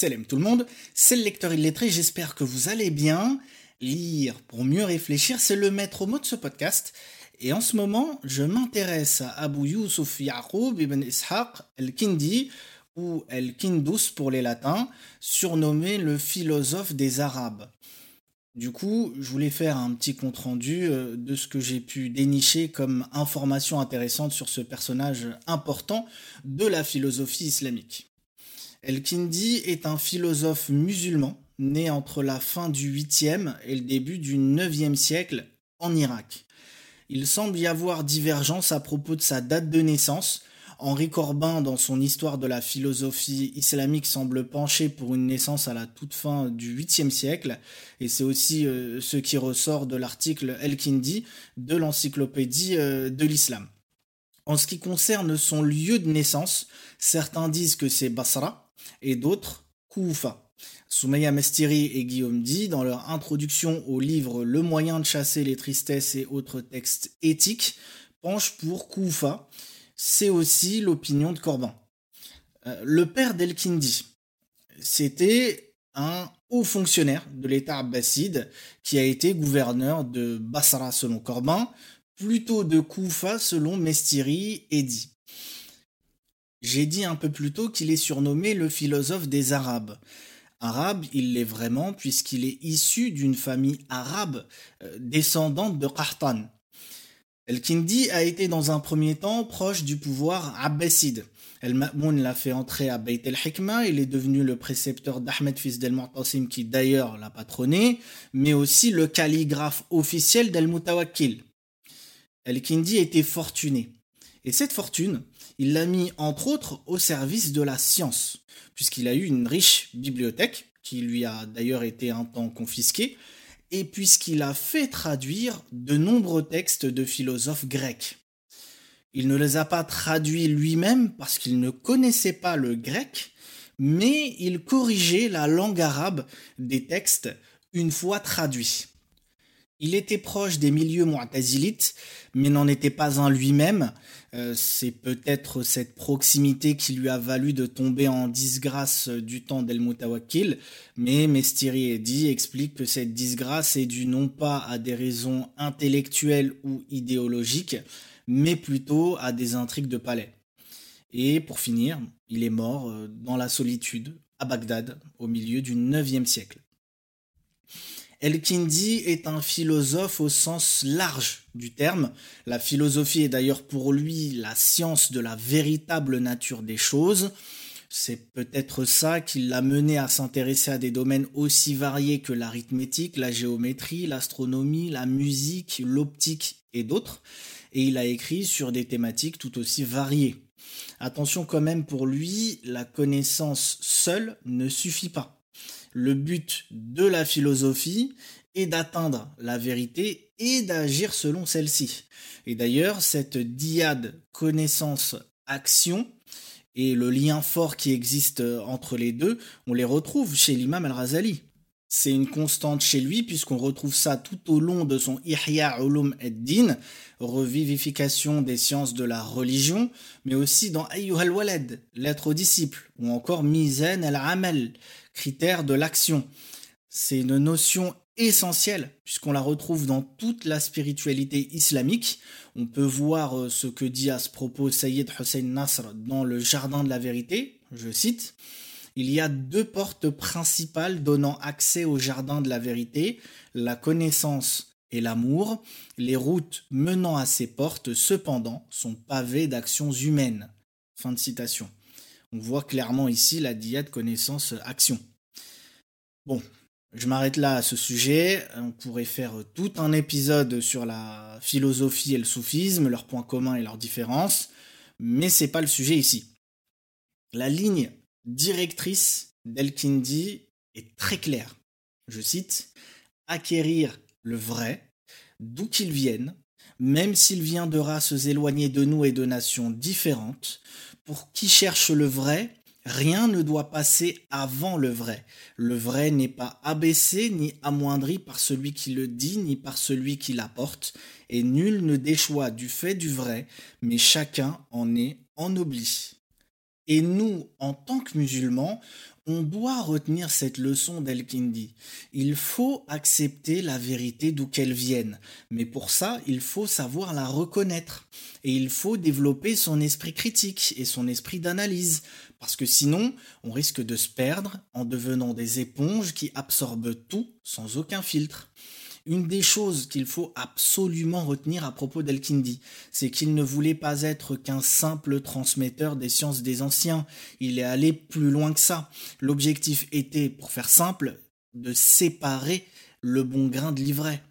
Salam tout le monde, c'est le lecteur illettré, j'espère que vous allez bien. Lire pour mieux réfléchir, c'est le maître mot de ce podcast. Et en ce moment, je m'intéresse à Abu Yusuf Yaqub ibn Ishaq al-Kindi, ou el-Kindus pour les latins, surnommé le philosophe des Arabes. Du coup, je voulais faire un petit compte-rendu euh, de ce que j'ai pu dénicher comme information intéressante sur ce personnage important de la philosophie islamique. El-Kindi est un philosophe musulman né entre la fin du 8e et le début du 9e siècle en Irak. Il semble y avoir divergence à propos de sa date de naissance. Henri Corbin, dans son histoire de la philosophie islamique, semble pencher pour une naissance à la toute fin du 8e siècle, et c'est aussi euh, ce qui ressort de l'article El-Kindi de l'encyclopédie euh, de l'islam. En ce qui concerne son lieu de naissance, certains disent que c'est Basra, et d'autres Koufa. Soumaya Mestiri et Guillaume Di, dans leur introduction au livre Le moyen de chasser les tristesses et autres textes éthiques, penchent pour Koufa. C'est aussi l'opinion de Corbin. Euh, le père d'El-Kindi, c'était un haut fonctionnaire de l'État abbasside qui a été gouverneur de Basra selon Corbin, plutôt de Koufa selon Mestiri et Di. J'ai dit un peu plus tôt qu'il est surnommé le philosophe des Arabes. Arabe, il l'est vraiment puisqu'il est issu d'une famille arabe euh, descendante de Qahtan. El-Kindi a été dans un premier temps proche du pouvoir abbasside. El-Ma'moun l'a fait entrer à Beit el-Hikma, il est devenu le précepteur d'Ahmed fils d'El-Mu'tasim qui d'ailleurs l'a patronné, mais aussi le calligraphe officiel d'El-Mutawakkil. El-Kindi était fortuné. Et cette fortune, il l'a mis entre autres au service de la science, puisqu'il a eu une riche bibliothèque, qui lui a d'ailleurs été un temps confisquée, et puisqu'il a fait traduire de nombreux textes de philosophes grecs. Il ne les a pas traduits lui-même parce qu'il ne connaissait pas le grec, mais il corrigeait la langue arabe des textes une fois traduits. Il était proche des milieux mu'tazilites, mais n'en était pas un lui-même. Euh, c'est peut-être cette proximité qui lui a valu de tomber en disgrâce du temps d'El Mutawakil, mais Mestiri Eddi explique que cette disgrâce est due non pas à des raisons intellectuelles ou idéologiques, mais plutôt à des intrigues de palais. Et pour finir, il est mort euh, dans la solitude, à Bagdad, au milieu du IXe siècle. El-Kindi est un philosophe au sens large du terme. La philosophie est d'ailleurs pour lui la science de la véritable nature des choses. C'est peut-être ça qui l'a mené à s'intéresser à des domaines aussi variés que l'arithmétique, la géométrie, l'astronomie, la musique, l'optique et d'autres. Et il a écrit sur des thématiques tout aussi variées. Attention quand même pour lui, la connaissance seule ne suffit pas le but de la philosophie est d'atteindre la vérité et d'agir selon celle-ci. Et d'ailleurs, cette diade connaissance-action et le lien fort qui existe entre les deux, on les retrouve chez l'imam al-Razali. C'est une constante chez lui puisqu'on retrouve ça tout au long de son Ihya Ulum ad-Din, revivification des sciences de la religion, mais aussi dans Ayyuhal Walad, lettre aux disciples, ou encore Mizan al-Amal, critère de l'action. C'est une notion essentielle puisqu'on la retrouve dans toute la spiritualité islamique. On peut voir euh, ce que dit à ce propos Sayyid Hussein Nasr dans le Jardin de la Vérité, je cite. Il y a deux portes principales donnant accès au Jardin de la Vérité, la connaissance et l'amour. Les routes menant à ces portes, cependant, sont pavées d'actions humaines. Fin de citation. On voit clairement ici la diète connaissance-action. Bon, je m'arrête là à ce sujet. On pourrait faire tout un épisode sur la philosophie et le soufisme, leurs points communs et leurs différences, mais c'est pas le sujet ici. La ligne directrice d'El-Kindi est très claire. Je cite Acquérir le vrai, d'où qu'il vienne, même s'il vient de races éloignées de nous et de nations différentes, pour qui cherche le vrai, rien ne doit passer avant le vrai. Le vrai n'est pas abaissé ni amoindri par celui qui le dit ni par celui qui l'apporte, et nul ne déchoit du fait du vrai, mais chacun en est ennobli. Et nous, en tant que musulmans, on doit retenir cette leçon d'El-Kindi. Il faut accepter la vérité d'où qu'elle vienne. Mais pour ça, il faut savoir la reconnaître. Et il faut développer son esprit critique et son esprit d'analyse. Parce que sinon, on risque de se perdre en devenant des éponges qui absorbent tout sans aucun filtre. Une des choses qu'il faut absolument retenir à propos d'El-Kindi, c'est qu'il ne voulait pas être qu'un simple transmetteur des sciences des anciens. Il est allé plus loin que ça. L'objectif était, pour faire simple, de séparer le bon grain de l'ivraie.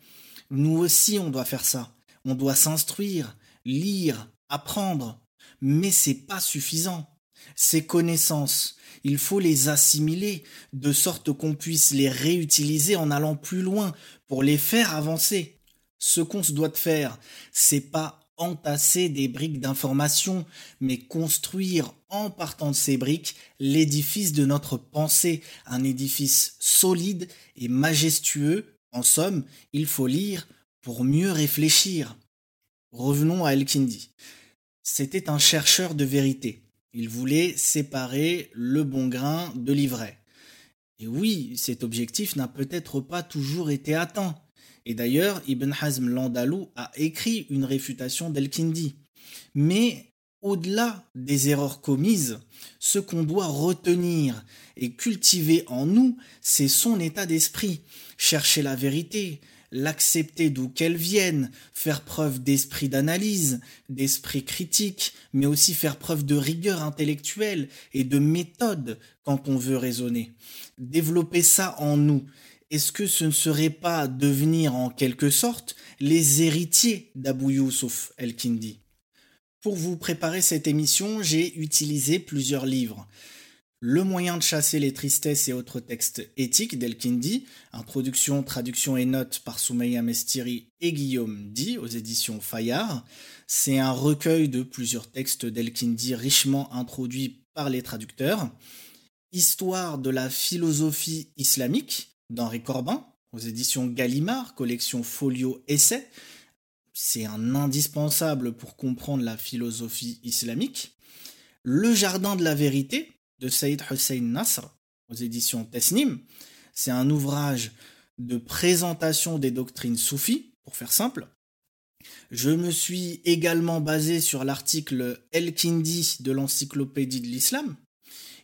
Nous aussi, on doit faire ça. On doit s'instruire, lire, apprendre. Mais c'est pas suffisant. Ces connaissances, il faut les assimiler de sorte qu'on puisse les réutiliser en allant plus loin pour les faire avancer. Ce qu'on se doit de faire, c'est pas entasser des briques d'information, mais construire en partant de ces briques l'édifice de notre pensée, un édifice solide et majestueux. En somme, il faut lire pour mieux réfléchir. Revenons à Elkindi. C'était un chercheur de vérité. Il voulait séparer le bon grain de l'ivraie. Et oui, cet objectif n'a peut-être pas toujours été atteint. Et d'ailleurs, Ibn Hazm l'Andalou a écrit une réfutation d'El-Kindi. Mais au-delà des erreurs commises, ce qu'on doit retenir et cultiver en nous, c'est son état d'esprit. Chercher la vérité, l'accepter d'où qu'elle vienne, faire preuve d'esprit d'analyse, d'esprit critique, mais aussi faire preuve de rigueur intellectuelle et de méthode quand on veut raisonner. Développer ça en nous. Est-ce que ce ne serait pas devenir en quelque sorte les héritiers d'Abu Youssouf El-Kindi? Pour vous préparer cette émission, j'ai utilisé plusieurs livres. Le moyen de chasser les tristesses et autres textes éthiques d'El-Kindi, introduction, traduction et notes par Soumeya Mestiri et Guillaume Di aux éditions Fayard. C'est un recueil de plusieurs textes d'El-Kindi richement introduits par les traducteurs. Histoire de la philosophie islamique d'Henri Corbin aux éditions Gallimard, collection Folio Essai. C'est un indispensable pour comprendre la philosophie islamique. Le jardin de la vérité de Saïd Hussein Nasr aux éditions Tesnim. C'est un ouvrage de présentation des doctrines soufis, pour faire simple. Je me suis également basé sur l'article El-Kindi de l'encyclopédie de l'islam.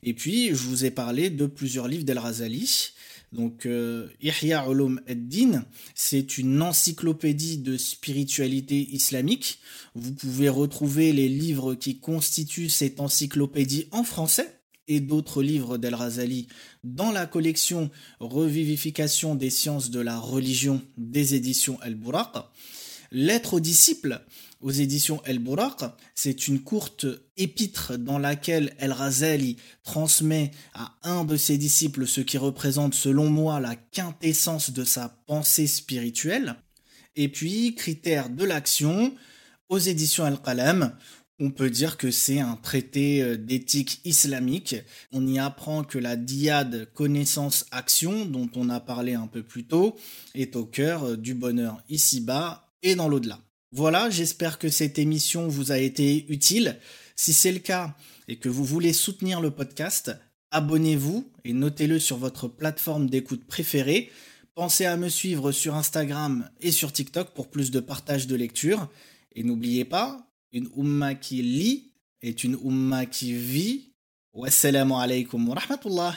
Et puis, je vous ai parlé de plusieurs livres d'El-Razali. Donc, euh, Ihya Ulum ad-Din, c'est une encyclopédie de spiritualité islamique. Vous pouvez retrouver les livres qui constituent cette encyclopédie en français et d'autres livres d'El Razali dans la collection Revivification des sciences de la religion des éditions El Bouraq. Lettre aux disciples aux éditions El Bouraq, c'est une courte épître dans laquelle El Razali transmet à un de ses disciples ce qui représente selon moi la quintessence de sa pensée spirituelle. Et puis, critères de l'action aux éditions El Qalam, on peut dire que c'est un traité euh, d'éthique islamique. On y apprend que la diade connaissance-action, dont on a parlé un peu plus tôt, est au cœur euh, du bonheur ici-bas et dans l'au-delà. Voilà, j'espère que cette émission vous a été utile. Si c'est le cas et que vous voulez soutenir le podcast, abonnez-vous et notez-le sur votre plateforme d'écoute préférée. Pensez à me suivre sur Instagram et sur TikTok pour plus de partage de lecture. Et n'oubliez pas, une umma qui lit est une umma qui vit. Wassalamu alaikum wa rahmatullah.